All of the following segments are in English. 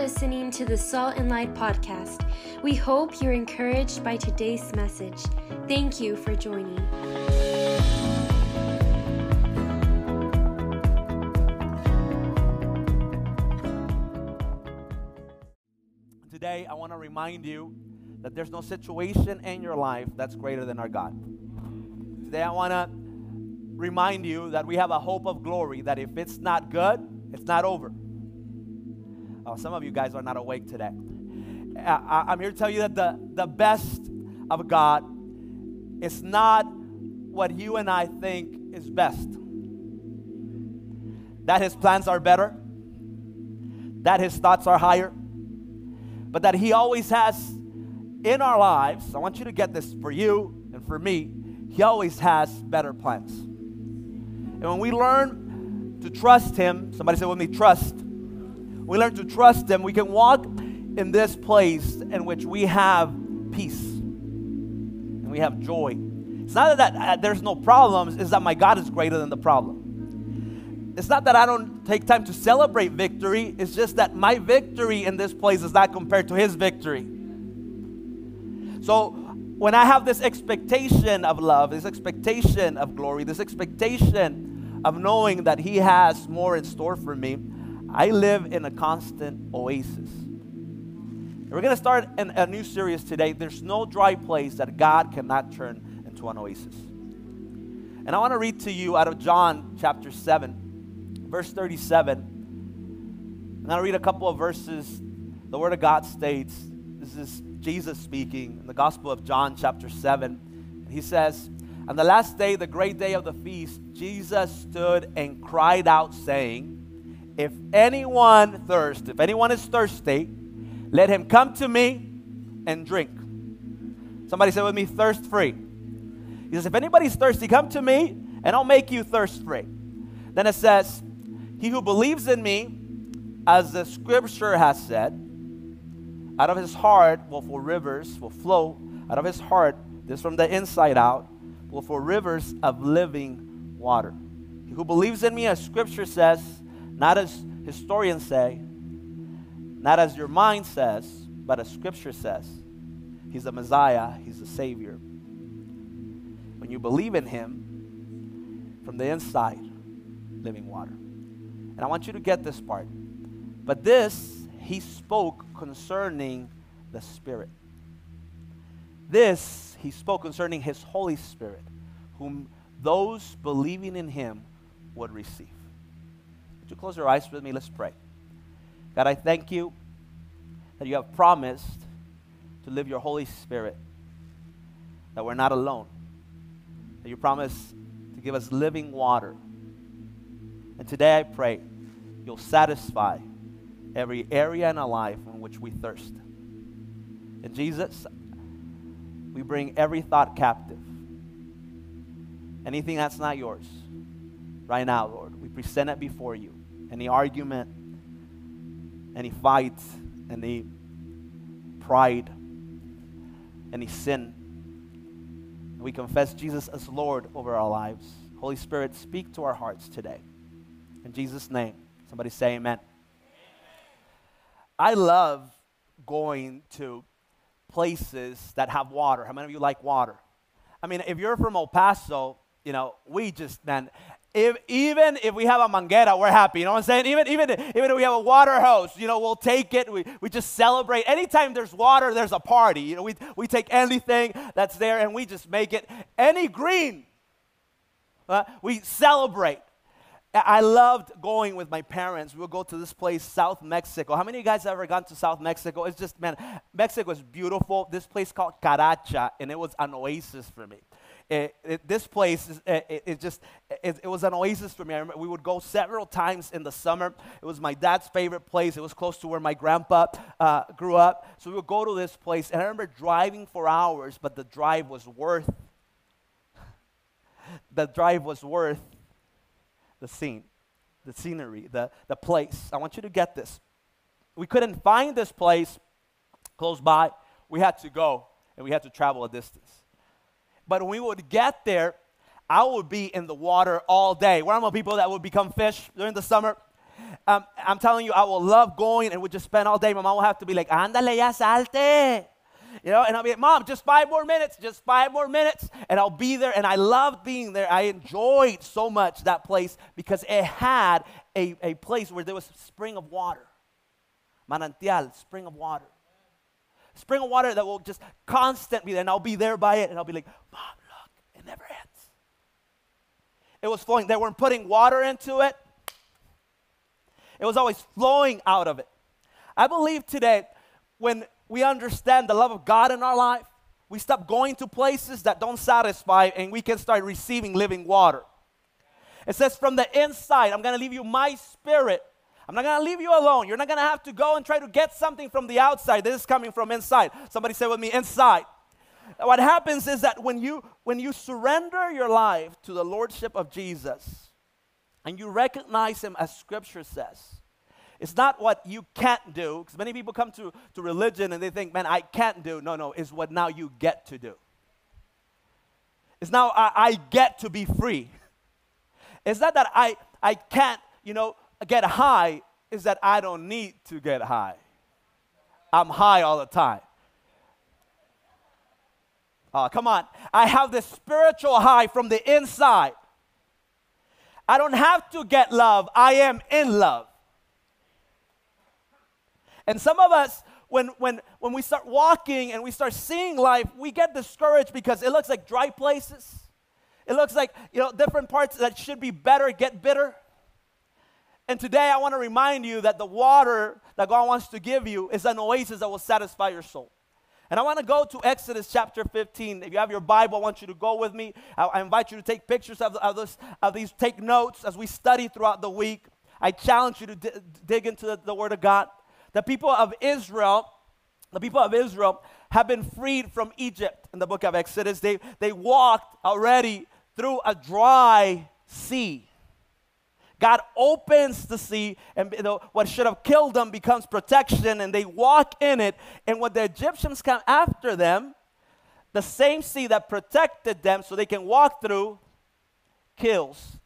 listening to the Salt and Light podcast. We hope you're encouraged by today's message. Thank you for joining. Today, I want to remind you that there's no situation in your life that's greater than our God. Today, I want to remind you that we have a hope of glory, that if it's not good, it's not over. Oh, some of you guys are not awake today. I, I'm here to tell you that the, the best of God is not what you and I think is best. That His plans are better, that His thoughts are higher, but that He always has in our lives, I want you to get this for you and for me, He always has better plans. And when we learn to trust Him, somebody say with me, trust. We learn to trust Him, we can walk in this place in which we have peace and we have joy. It's not that uh, there's no problems, it's that my God is greater than the problem. It's not that I don't take time to celebrate victory, it's just that my victory in this place is not compared to His victory. So when I have this expectation of love, this expectation of glory, this expectation of knowing that He has more in store for me, I live in a constant oasis. We're going to start an, a new series today. There's no dry place that God cannot turn into an oasis. And I want to read to you out of John chapter 7, verse 37. I'm going to read a couple of verses. The Word of God states, this is Jesus speaking in the Gospel of John, chapter 7. He says, On the last day, the great day of the feast, Jesus stood and cried out, saying, If anyone thirsts, if anyone is thirsty, let him come to me and drink. Somebody say with me, thirst free. He says, If anybody's thirsty, come to me and I'll make you thirst free. Then it says, He who believes in me, as the scripture has said, out of his heart will flow rivers, will flow out of his heart, this from the inside out, will flow rivers of living water. He who believes in me, as scripture says, not as historians say, not as your mind says, but as Scripture says. He's the Messiah, He's the Savior. When you believe in Him, from the inside, living water. And I want you to get this part. But this, He spoke concerning the Spirit. This, He spoke concerning His Holy Spirit, whom those believing in Him would receive. You close your eyes with me? Let's pray. God, I thank you that you have promised to live your Holy Spirit, that we're not alone, that you promise to give us living water. And today I pray you'll satisfy every area in our life in which we thirst. And Jesus, we bring every thought captive. Anything that's not yours, right now, Lord, we present it before you. Any argument, any fight, any pride, any sin. We confess Jesus as Lord over our lives. Holy Spirit, speak to our hearts today. In Jesus' name, somebody say amen. amen. I love going to places that have water. How many of you like water? I mean, if you're from El Paso, you know, we just, man, if, even if we have a manguera, we're happy. You know what I'm saying? Even, even, even if we have a water hose, you know, we'll take it. We, we just celebrate. Anytime there's water, there's a party. You know, we, we take anything that's there and we just make it any green. Uh, we celebrate. I loved going with my parents. We would go to this place, South Mexico. How many of you guys have ever gone to South Mexico? It's just, man, Mexico is beautiful. This place called Caracha, and it was an oasis for me it, this place is it, it just it, was an oasis for me. We would go several times in the summer. It was my dad's favorite place. It was close to where my grandpa uh, grew up. So we would go to this place, and I remember driving for hours, but the drive was worth the drive was worth the scene, the scenery, the, the place. I want you to get this. We couldn't find this place close by. We had to go, and we had to travel a distance. But when we would get there, I would be in the water all day. We're among people that would become fish during the summer. um, I'm telling you, I will love going and we just spend all day. My mom will have to be like, "Ándale, ya salte." You know, and I'll be like, Mom, just five more minutes, just five more minutes. And I'll be there. And I loved being there. I enjoyed so much that place because it had a, a place where there was a spring of water. Manantial, spring of water. Spring of water that will just constantly, and I'll be there by it, and I'll be like, Mom, look, it never ends. It was flowing. They weren't putting water into it, it was always flowing out of it. I believe today, when we understand the love of God in our life, we stop going to places that don't satisfy and we can start receiving living water. It says, From the inside, I'm going to leave you my spirit. I'm not going to leave you alone. You're not going to have to go and try to get something from the outside. This is coming from inside. Somebody say with me, inside. What happens is that when you when you surrender your life to the lordship of Jesus and you recognize him as scripture says, it's not what you can't do, because many people come to, to religion and they think, man, I can't do. No, no, it's what now you get to do. It's now I, I get to be free. It's not that I, I can't, you know, get high, is that I don't need to get high. I'm high all the time. Oh, come on. I have this spiritual high from the inside. I don't have to get love, I am in love. And some of us, when, when, when we start walking and we start seeing life, we get discouraged because it looks like dry places. It looks like, you know, different parts that should be better get bitter. And today I want to remind you that the water that God wants to give you is an oasis that will satisfy your soul. And I want to go to Exodus chapter 15. If you have your Bible, I want you to go with me. I, I invite you to take pictures of, of, this, of, these, take notes as we study throughout the week. I challenge you to d- dig into the, the Word of God. The people of Israel, the people of Israel have been freed from Egypt in the book of Exodus. They, they walked already through a dry sea. God opens the sea, and what should have killed them becomes protection, and they walk in it. And when the Egyptians come after them, the same sea that protected them so they can walk through kills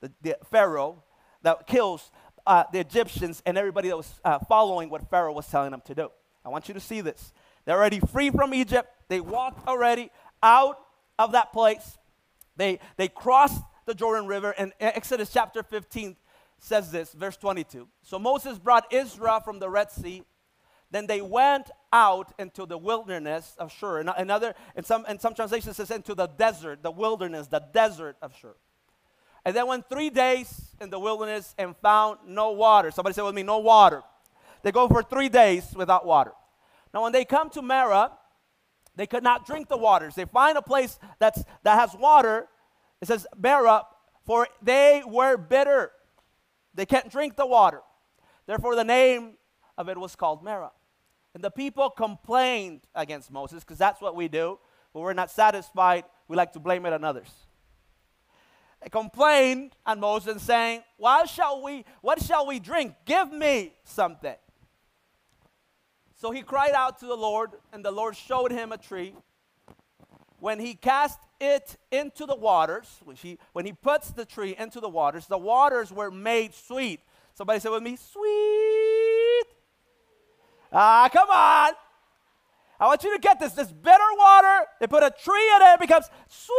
the, the Pharaoh, that kills uh, the Egyptians and everybody that was uh, following what Pharaoh was telling them to do. I want you to see this. They're already free from Egypt. They walked already out of that place. They, they crossed the Jordan River. And Exodus chapter 15 says this, verse 22. So Moses brought Israel from the Red Sea. Then they went out into the wilderness of Shur. Another, in some, in some translations, says into the desert, the wilderness, the desert of Shur. And they went three days in the wilderness and found no water. Somebody say with me, no water. They go for three days without water. Now, when they come to Marah, they could not drink the waters. They find a place that's, that has water. It says Marah, for they were bitter. They can't drink the water. Therefore, the name of it was called Marah. And the people complained against Moses because that's what we do. When we're not satisfied, we like to blame it on others They complained on Moses, saying, Why shall we, what shall we drink? Give me something. So he cried out to the Lord, and the Lord showed him a tree. When he cast it into the waters, when he, when he puts the tree into the waters, the waters were made sweet. Somebody say with me, sweet. Ah, come on. I want you to get this. This bitter water, they put a tree in it, it becomes sweet.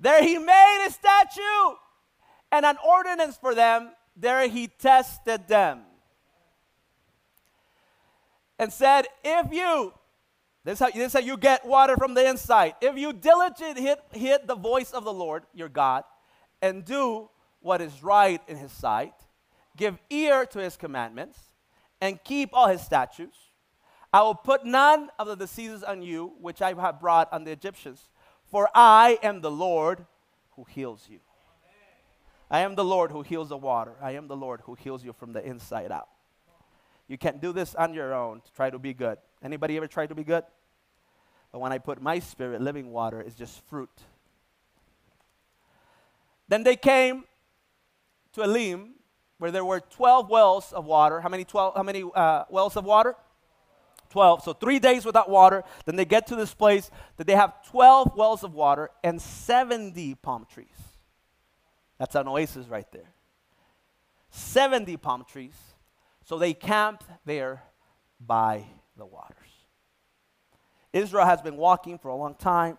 There he made a statue and an ordinance for them. There he tested them and said, If you, this is how, this is how you get water from the inside. If you diligently hit, hit the voice of the Lord your God and do what is right in his sight, give ear to his commandments, and keep all his statutes, I will put none of the diseases on you which I have brought on the Egyptians for I am the Lord who heals you. I am the Lord who heals the water. I am the Lord who heals you from the inside out. You can't do this on your own to try to be good. Anybody ever try to be good? But when I put my spirit, living water is just fruit. Then they came to Elim, where there were 12 wells of water. How many, 12, how many uh, wells of water? 12. So three days without water. Then they get to this place that they have 12 wells of water and 70 palm trees. That's an oasis right there. 70 palm trees. So they camped there by the waters. Israel has been walking for a long time.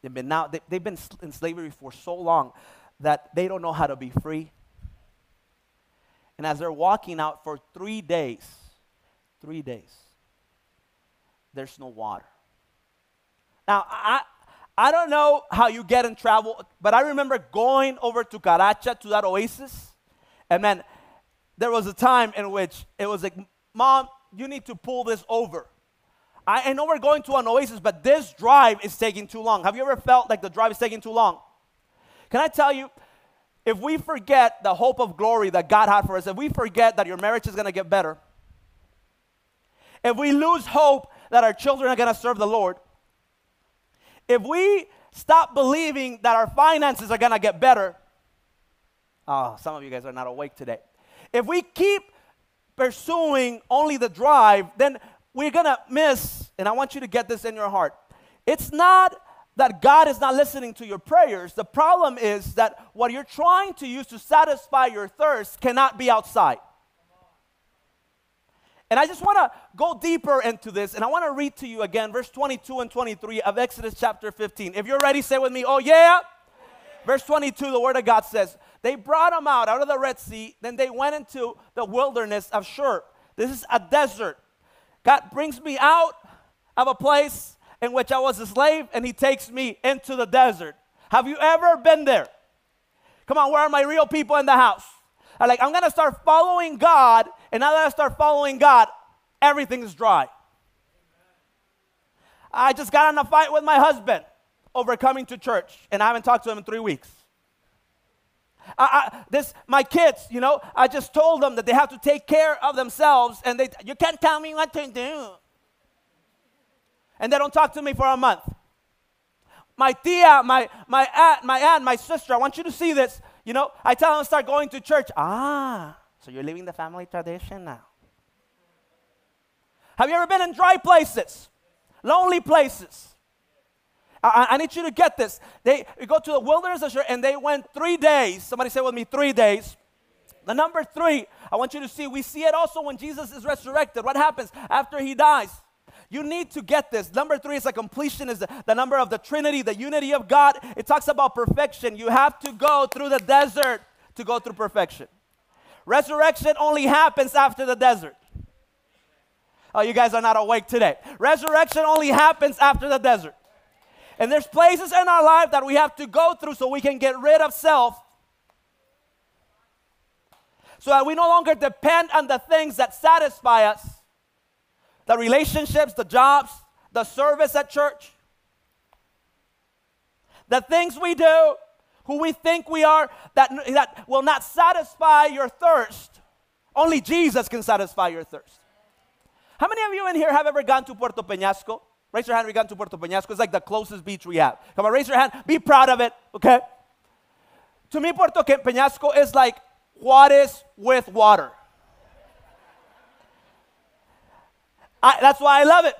They've been now they, have been in slavery for so long that they don't know how to be free. And as they're walking out for three days, three days, there's no water. Now, I, I don't know how you get in travel, but I remember going over to Karacha to that oasis. And man, there was a time in which it was like, Mom, you need to pull this over. I, I know we're going to an oasis, but this drive is taking too long. Have you ever felt like the drive is taking too long? Can I tell you, if we forget the hope of glory that God had for us, if we forget that your marriage is going to get better, if we lose hope that our children are going to serve the Lord, if we stop believing that our finances are going to get better, oh, some of you guys are not awake today. If we keep pursuing only the drive, then we're going to miss, and I want you to get this in your heart. It's not that God is not listening to your prayers. The problem is that what you're trying to use to satisfy your thirst cannot be outside. And I just want to go deeper into this, and I want to read to you again verse 22 and 23 of Exodus chapter 15. If you're ready, say with me, Oh, yeah. Verse 22, the word of God says, They brought them out, out of the Red Sea, then they went into the wilderness of Shur. This is a desert. God brings me out of a place in which I was a slave and he takes me into the desert. Have you ever been there? Come on, where are my real people in the house? I'm like, I'm gonna start following God, and now that I start following God, everything is dry. I just got in a fight with my husband over coming to church, and I haven't talked to him in three weeks. I, I, this my kids, you know, I just told them that they have to take care of themselves, and they you can't tell me what to do and they don't talk to me for a month. My tia, my, my aunt, my aunt, my sister, I want you to see this. You know, I tell them start going to church. Ah, so you're leaving the family tradition now. Have you ever been in dry places? Lonely places? I, I need you to get this. They go to the wilderness and they went three days. Somebody say with me, three days. The number three, I want you to see, we see it also when Jesus is resurrected. What happens after he dies? You need to get this. Number three is a completion, is the, the number of the Trinity, the unity of God. It talks about perfection. You have to go through the desert to go through perfection. Resurrection only happens after the desert. Oh, you guys are not awake today. Resurrection only happens after the desert. And there's places in our life that we have to go through so we can get rid of self. So that we no longer depend on the things that satisfy us the relationships, the jobs, the service at church, the things we do, who we think we are, that, that will not satisfy your thirst. Only Jesus can satisfy your thirst. How many of you in here have ever gone to Puerto Peñasco? Raise your hand you gone to Puerto Peñasco. It's like the closest beach we have. Come on, raise your hand. Be proud of it, okay? To me, Puerto Peñasco is like Juarez with water. I, that's why I love it.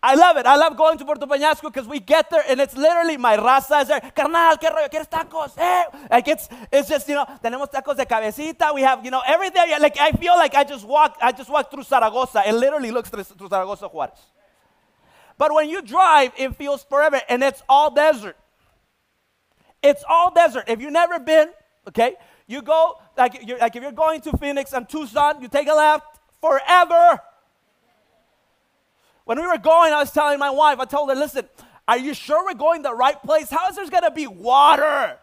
I love it. I love going to Puerto Peñasco because we get there and it's literally my raza is there. Carnal, ¿qué rollo? ¿Quieres tacos? Eh? Like it's, it's just, you know, tenemos tacos de cabecita. We have, you know, everything. Like I feel like I just walked, I just walked through Zaragoza. It literally looks through, through Zaragoza, Juarez. But when you drive, it feels forever and it's all desert. It's all desert. If you've never been, okay, you go, like, you're, like if you're going to Phoenix and Tucson, you take a left forever. When we were going, I was telling my wife, I told her, listen, are you sure we're going the right place? How is there going to be water?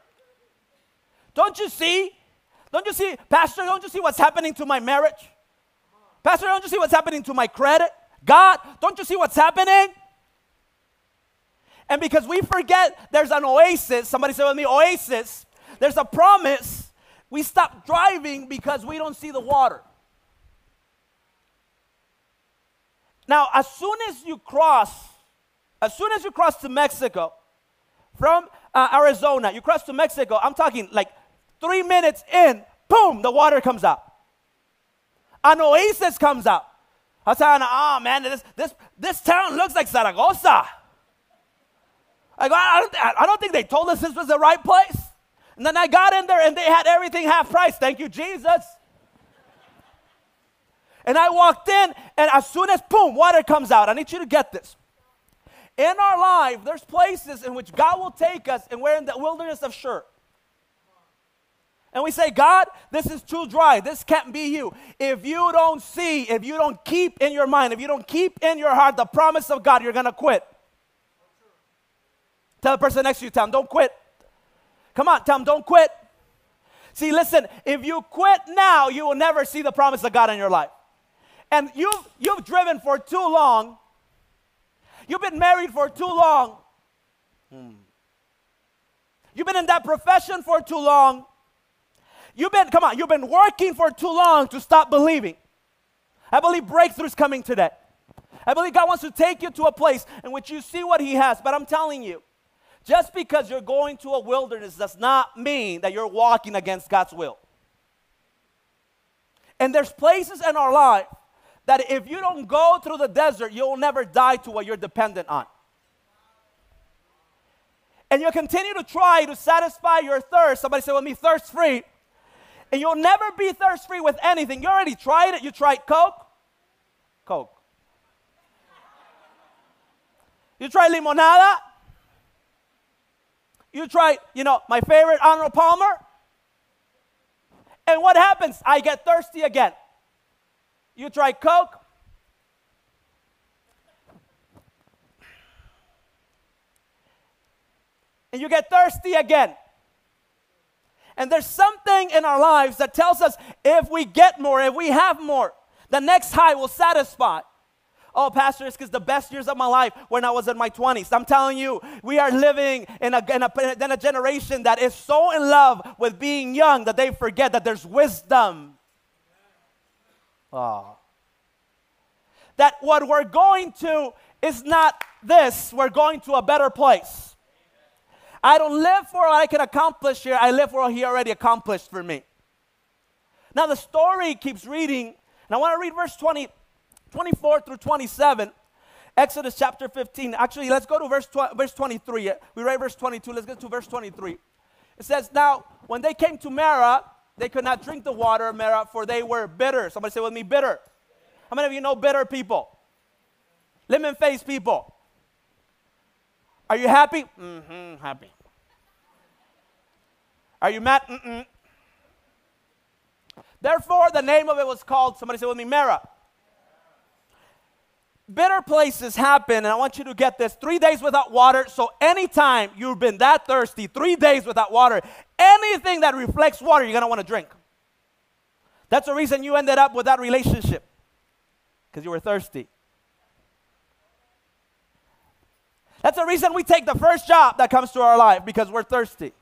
Don't you see? Don't you see, Pastor, don't you see what's happening to my marriage? Pastor, don't you see what's happening to my credit? God, don't you see what's happening? And because we forget there's an oasis, somebody said with me, oasis, there's a promise, we stop driving because we don't see the water. Now, as soon as you cross, as soon as you cross to Mexico from uh, Arizona, you cross to Mexico, I'm talking like three minutes in, boom, the water comes out. An oasis comes out. I was her, oh man, this, this, this town looks like Zaragoza. I, go, I, don't, I don't think they told us this was the right place. And then I got in there and they had everything half price. Thank you, Jesus. And I walked in, and as soon as boom, water comes out. I need you to get this. In our life, there's places in which God will take us, and we're in the wilderness of Shur. And we say, God, this is too dry. This can't be you. If you don't see, if you don't keep in your mind, if you don't keep in your heart the promise of God, you're going to quit. Tell the person next to you, tell them, don't quit. Come on, tell them, don't quit. See, listen, if you quit now, you will never see the promise of God in your life. And you've, you've driven for too long, you've been married for too long, hmm. you've been in that profession for too long, you've been, come on, you've been working for too long to stop believing. I believe breakthrough's coming today. I believe God wants to take you to a place in which you see what He has, but I'm telling you, just because you're going to a wilderness does not mean that you're walking against God's will. And there's places in our life that if you don't go through the desert, you'll never die to what you're dependent on. And you'll continue to try to satisfy your thirst. Somebody say with me, thirst free. And you'll never be thirst free with anything. You already tried it. You tried Coke? Coke. You tried limonada? You try, you know, my favorite Arnold Palmer? And what happens? I get thirsty again. You try Coke? And you get thirsty again. And there's something in our lives that tells us if we get more, if we have more, the next high will satisfy. Oh, Pastor, it's because the best years of my life when I was in my 20s. I'm telling you, we are living in a, in, a, in a generation that is so in love with being young that they forget that there's wisdom Oh. That what we're going to is not this, we're going to a better place. I don't live for what I can accomplish here, I live for what He already accomplished for me. Now, the story keeps reading, and I want to read verse 20, 24 through 27. Exodus chapter 15. Actually, let's go to verse, tw- verse 23. We read verse 22. Let's get to verse 23. It says, Now, when they came to Marah, they could not drink the water of Marah, for they were bitter. Somebody say with me, bitter. How many of you know bitter people? Lemon faced people. Are you happy? Mm-hmm, happy. Are you mad? Mm-mm. Therefore, the name of it was called, somebody say with me, Marah. Bitter places happen, and I want you to get this three days without water. So, anytime you've been that thirsty, three days without water, anything that reflects water, you're gonna wanna drink. That's the reason you ended up with that relationship, because you were thirsty. That's the reason we take the first job that comes to our life, because we're thirsty.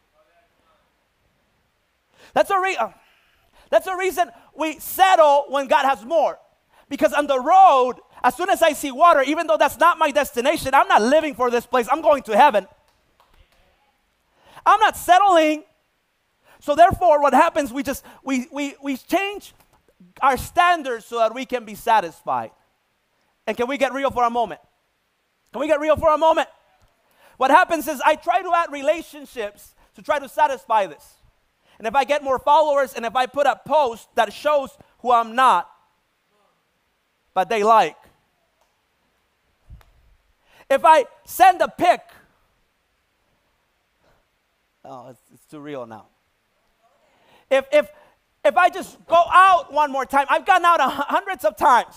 That's a, re- uh, that's a reason we settle when God has more. Because on the road, as soon as I see water, even though that's not my destination, I'm not living for this place. I'm going to heaven. I'm not settling. So therefore, what happens, we just we we we change our standards so that we can be satisfied. And can we get real for a moment? Can we get real for a moment? What happens is I try to add relationships to try to satisfy this. And if I get more followers and if I put a post that shows who I'm not, but they like, if I send a pic, oh, it's, it's too real now. If, if, if I just go out one more time, I've gone out hundreds of times.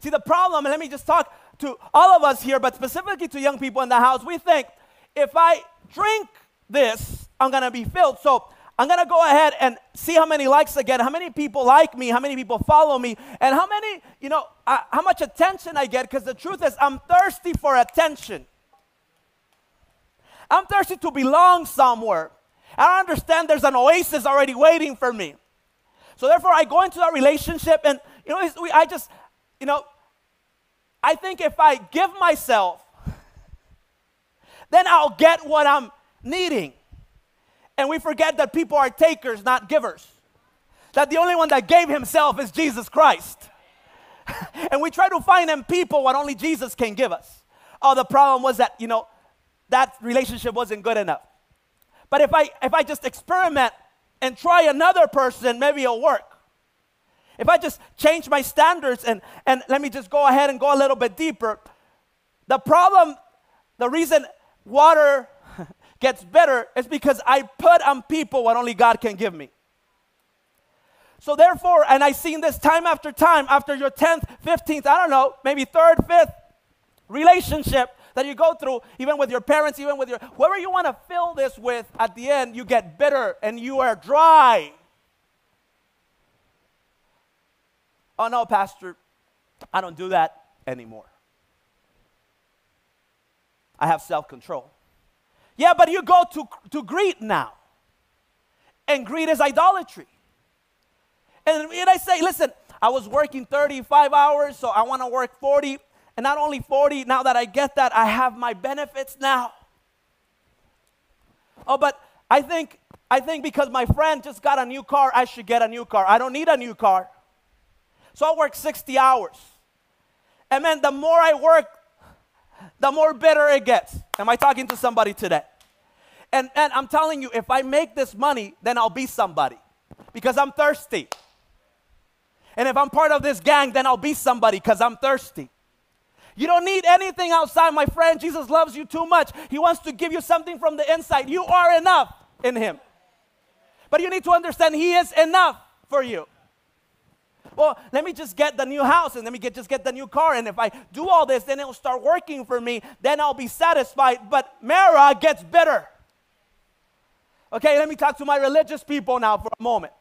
See, the problem, and let me just talk to all of us here, but specifically to young people in the house, we think if I drink this, I'm gonna be filled. So I'm gonna go ahead and see how many likes I get, how many people like me, how many people follow me, and how many, you know, uh, how much attention I get. Because the truth is, I'm thirsty for attention. I'm thirsty to belong somewhere. I understand there's an oasis already waiting for me. So therefore, I go into that relationship, and you know, I just, you know, I think if I give myself, then I'll get what I'm needing. And we forget that people are takers, not givers. That the only one that gave himself is Jesus Christ. and we try to find in people what only Jesus can give us. Oh, the problem was that, you know, that relationship wasn't good enough. But if I if I just experiment and try another person, maybe it'll work. If I just change my standards and, and let me just go ahead and go a little bit deeper, the problem, the reason water gets better is because I put on people what only God can give me. So therefore, and I've seen this time after time, after your 10th, 15th, I don't know, maybe third, fifth relationship that you go through, even with your parents, even with your, whoever you want to fill this with, at the end, you get bitter and you are dry. Oh no, Pastor, I don't do that anymore. I have self control. Yeah, but you go to, to greed now. And greed is idolatry. And, and I say, listen, I was working 35 hours, so I want to work 40. And not only 40, now that I get that, I have my benefits now. Oh, but I think I think because my friend just got a new car, I should get a new car. I don't need a new car. So I work 60 hours. And then the more I work, the more bitter it gets. Am I talking to somebody today? And, and I'm telling you, if I make this money, then I'll be somebody because I'm thirsty. And if I'm part of this gang, then I'll be somebody because I'm thirsty. You don't need anything outside, my friend. Jesus loves you too much. He wants to give you something from the inside. You are enough in Him. But you need to understand He is enough for you. Well, let me just get the new house and let me get, just get the new car. And if I do all this, then it'll start working for me. Then I'll be satisfied. But Marah gets better. Okay, let me talk to my religious people now for a moment.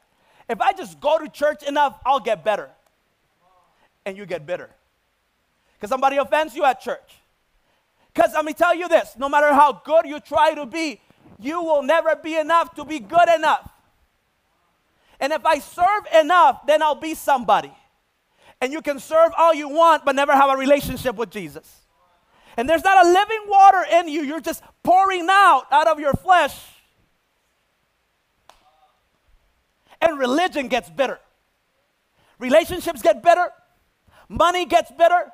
If I just go to church enough, I'll get better. And you get bitter. Because somebody offends you at church. Because let me tell you this no matter how good you try to be, you will never be enough to be good enough. And if I serve enough, then I'll be somebody. And you can serve all you want, but never have a relationship with Jesus. And there's not a living water in you, you're just pouring out out of your flesh and religion gets better. Relationships get better, money gets better,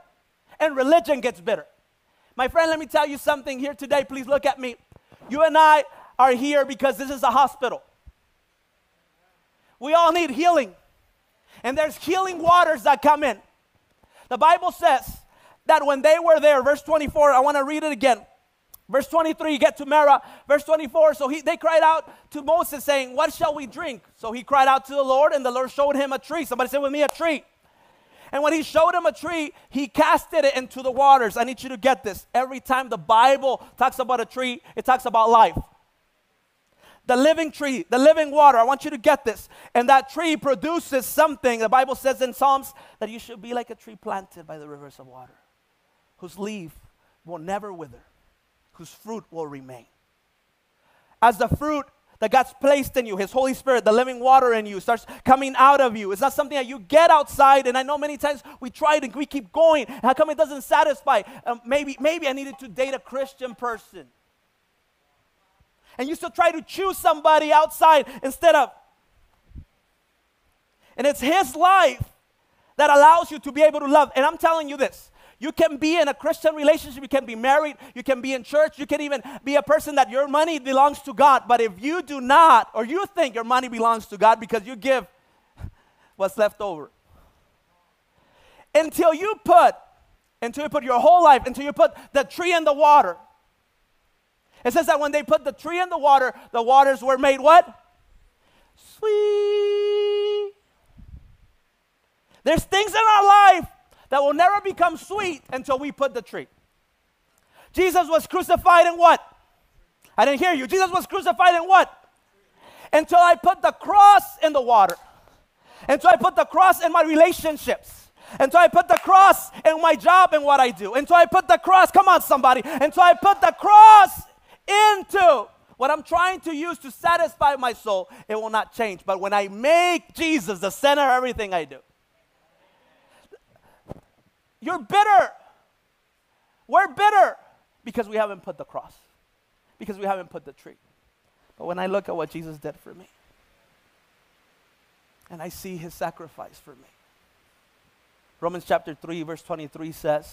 and religion gets better. My friend, let me tell you something here today. Please look at me. You and I are here because this is a hospital. We all need healing. And there's healing waters that come in. The Bible says that when they were there, verse 24, I want to read it again. Verse 23, you get to Marah. Verse 24, so he, they cried out to Moses, saying, What shall we drink? So he cried out to the Lord, and the Lord showed him a tree. Somebody say with me, a tree. And when he showed him a tree, he casted it into the waters. I need you to get this. Every time the Bible talks about a tree, it talks about life. The living tree, the living water. I want you to get this. And that tree produces something. The Bible says in Psalms that you should be like a tree planted by the rivers of water, whose leaf will never wither whose fruit will remain. As the fruit that God's placed in you, His Holy Spirit, the living water in you, starts coming out of you. It's not something that you get outside. And I know many times we try it and we keep going. How come it doesn't satisfy? Um, maybe, maybe I needed to date a Christian person. And you still try to choose somebody outside instead of. And it's His life that allows you to be able to love. And I'm telling you this you can be in a Christian relationship, you can be married, you can be in church, you can even be a person that your money belongs to God. But if you do not, or you think your money belongs to God because you give what's left over, until you put, until you put your whole life, until you put the tree in the water. It says that when they put the tree in the water, the waters were made what? Sweet. There's things in our life that will never become sweet until we put the tree. Jesus was crucified in what? I didn't hear you. Jesus was crucified in what? Until I put the cross in the water. Until I put the cross in my relationships. Until I put the cross in my job and what I do. Until I put the cross, come on, somebody. Until I put the cross into what I'm trying to use to satisfy my soul, it will not change. But when I make Jesus the center of everything I do, you're bitter. We're bitter because we haven't put the cross, because we haven't put the tree. But when I look at what Jesus did for me, and I see his sacrifice for me, Romans chapter 3, verse 23 says,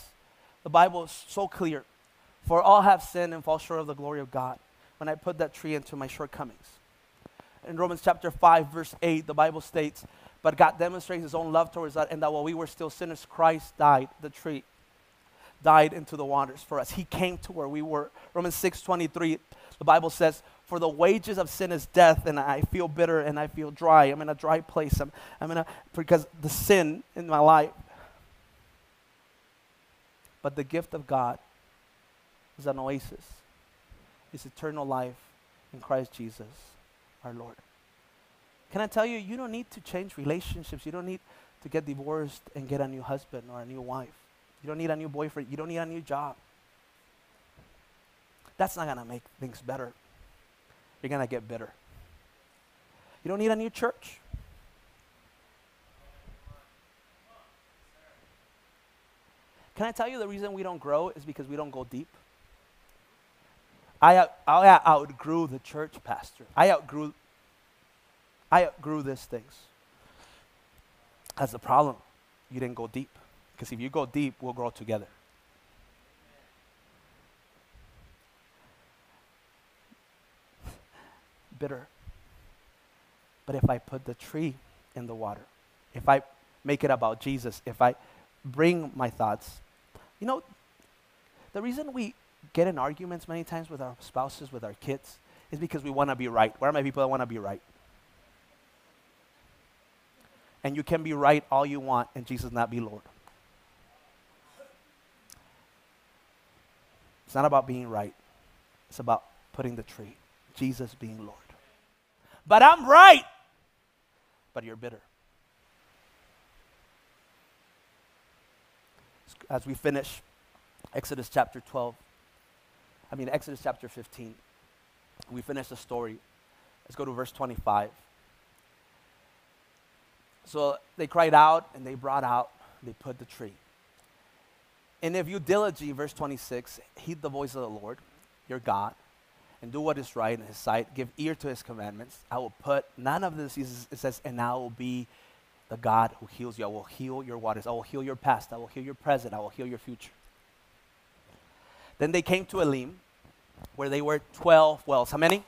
the Bible is so clear. For all have sinned and fall short of the glory of God. When I put that tree into my shortcomings. In Romans chapter 5, verse 8, the Bible states, But God demonstrates his own love towards us, and that while we were still sinners, Christ died, the tree, died into the waters for us. He came to where we were. Romans 6, 23, the Bible says, For the wages of sin is death, and I feel bitter and I feel dry. I'm in a dry place. I'm, I'm in a, because the sin in my life. But the gift of God is an oasis, it's eternal life in Christ Jesus our Lord. Can I tell you, you don't need to change relationships. You don't need to get divorced and get a new husband or a new wife. You don't need a new boyfriend. You don't need a new job. That's not going to make things better. You're going to get bitter. You don't need a new church. Can I tell you the reason we don't grow is because we don't go deep? I, I outgrew the church pastor. I outgrew, I outgrew these things. That's the problem. You didn't go deep. Because if you go deep, we'll grow together. Bitter. But if I put the tree in the water, if I make it about Jesus, if I bring my thoughts, you know, the reason we get in arguments many times with our spouses, with our kids, is because we want to be right. Where are my people that want to be right? And you can be right all you want and Jesus not be Lord. It's not about being right. It's about putting the tree. Jesus being Lord. But I'm right. But you're bitter. As we finish Exodus chapter 12, I mean, Exodus chapter 15. We finish the story. Let's go to verse 25. So they cried out and they brought out, they put the tree. And if you diligently, verse 26, heed the voice of the Lord, your God, and do what is right in his sight, give ear to his commandments, I will put none of this, it says, and I will be the God who heals you. I will heal your waters. I will heal your past. I will heal your present. I will heal your future. Then they came to Elim, where they were 12 wells. How many?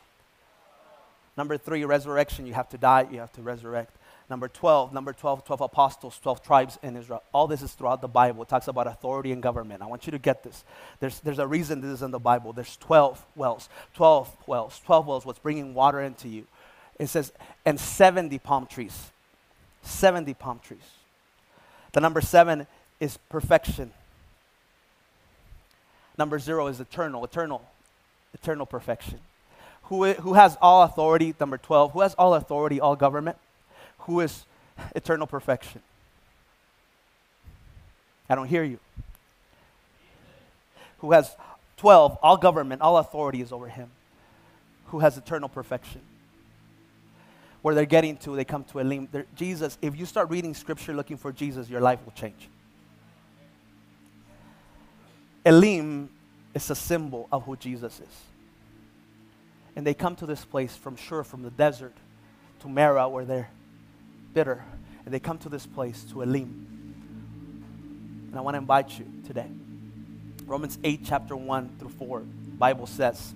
Number three, resurrection. You have to die, you have to resurrect. Number 12, number 12, 12 apostles, 12 tribes in Israel. All this is throughout the Bible. It talks about authority and government. I want you to get this. There's, there's a reason this is in the Bible. There's 12 wells. 12 wells. 12 wells, what's bringing water into you. It says, and 70 palm trees. 70 palm trees. The number seven is perfection. Number zero is eternal. Eternal eternal perfection. Who, who has all authority, number 12, who has all authority, all government? Who is eternal perfection? I don't hear you. Who has 12, all government, all authority is over him. Who has eternal perfection? Where they're getting to, they come to Elim. They're, Jesus, if you start reading scripture looking for Jesus, your life will change. Elim it's a symbol of who Jesus is. And they come to this place from Shur, from the desert, to Marah, where they're bitter. And they come to this place, to Elim. And I want to invite you today. Romans 8, chapter 1 through 4, Bible says,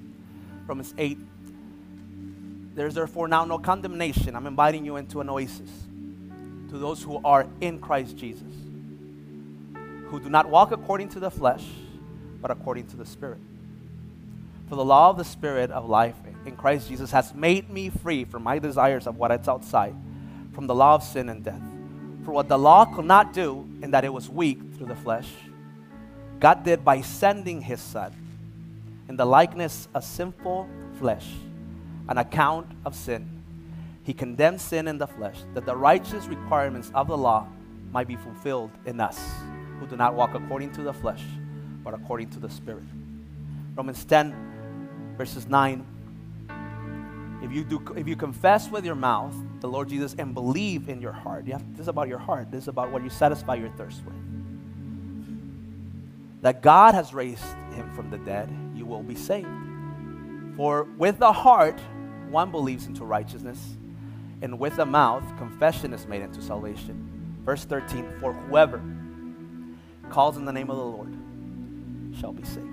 Romans 8, there's therefore now no condemnation. I'm inviting you into an oasis to those who are in Christ Jesus, who do not walk according to the flesh but according to the Spirit. For the law of the Spirit of life in Christ Jesus has made me free from my desires of what is outside, from the law of sin and death. For what the law could not do, in that it was weak through the flesh, God did by sending his Son in the likeness of sinful flesh, an account of sin. He condemned sin in the flesh, that the righteous requirements of the law might be fulfilled in us, who do not walk according to the flesh but according to the Spirit. Romans 10, verses 9. If you, do, if you confess with your mouth the Lord Jesus and believe in your heart, you have, this is about your heart, this is about what you satisfy your thirst with. That God has raised him from the dead, you will be saved. For with the heart one believes into righteousness, and with the mouth confession is made into salvation. Verse 13 For whoever calls in the name of the Lord shall be saved.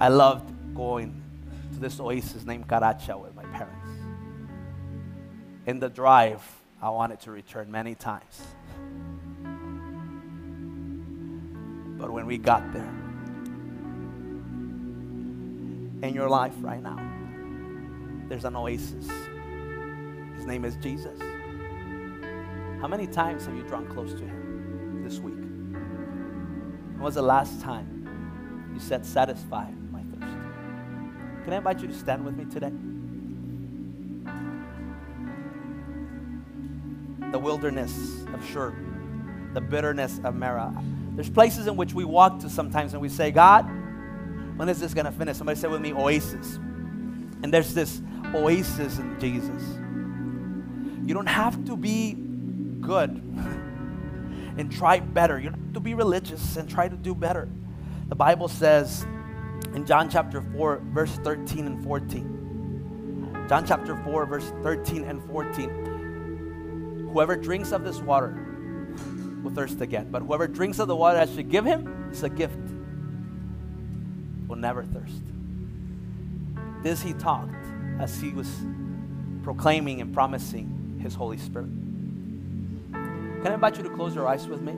I loved going to this oasis named Caracha with my parents. In the drive, I wanted to return many times. But when we got there, in your life right now, there's an oasis. His name is Jesus. How many times have you drawn close to him this week? When was the last time you said, Satisfy my thirst? Can I invite you to stand with me today? The wilderness of Shur, the bitterness of Marah. There's places in which we walk to sometimes and we say, God, when is this going to finish? Somebody say with me, oasis. And there's this oasis in Jesus. You don't have to be good and try better. You have to be religious and try to do better. The Bible says in John chapter 4, verse 13 and 14. John chapter 4, verse 13 and 14. Whoever drinks of this water will thirst again. But whoever drinks of the water I should give him is a gift. Will never thirst. This he talked as he was proclaiming and promising his Holy Spirit. Can I invite you to close your eyes with me?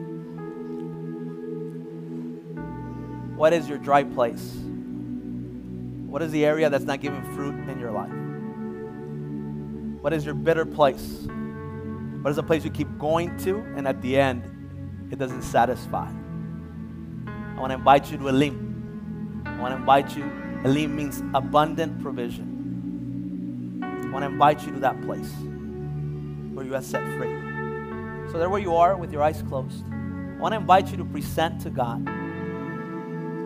What is your dry place? What is the area that's not giving fruit in your life? What is your bitter place? What is the place you keep going to and at the end it doesn't satisfy? I want to invite you to Elim. I want to invite you. Elim means abundant provision. I want to invite you to that place where you are set free. So, there where you are with your eyes closed, I want to invite you to present to God.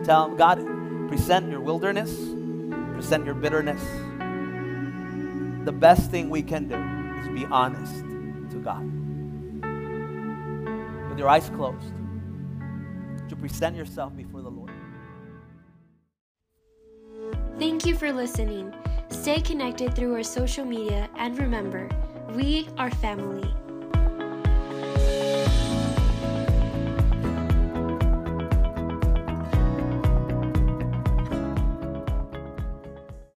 Tell Him, God, present your wilderness, present your bitterness. The best thing we can do is be honest to God. With your eyes closed, to present yourself before the Lord. Thank you for listening. Stay connected through our social media and remember, we are family.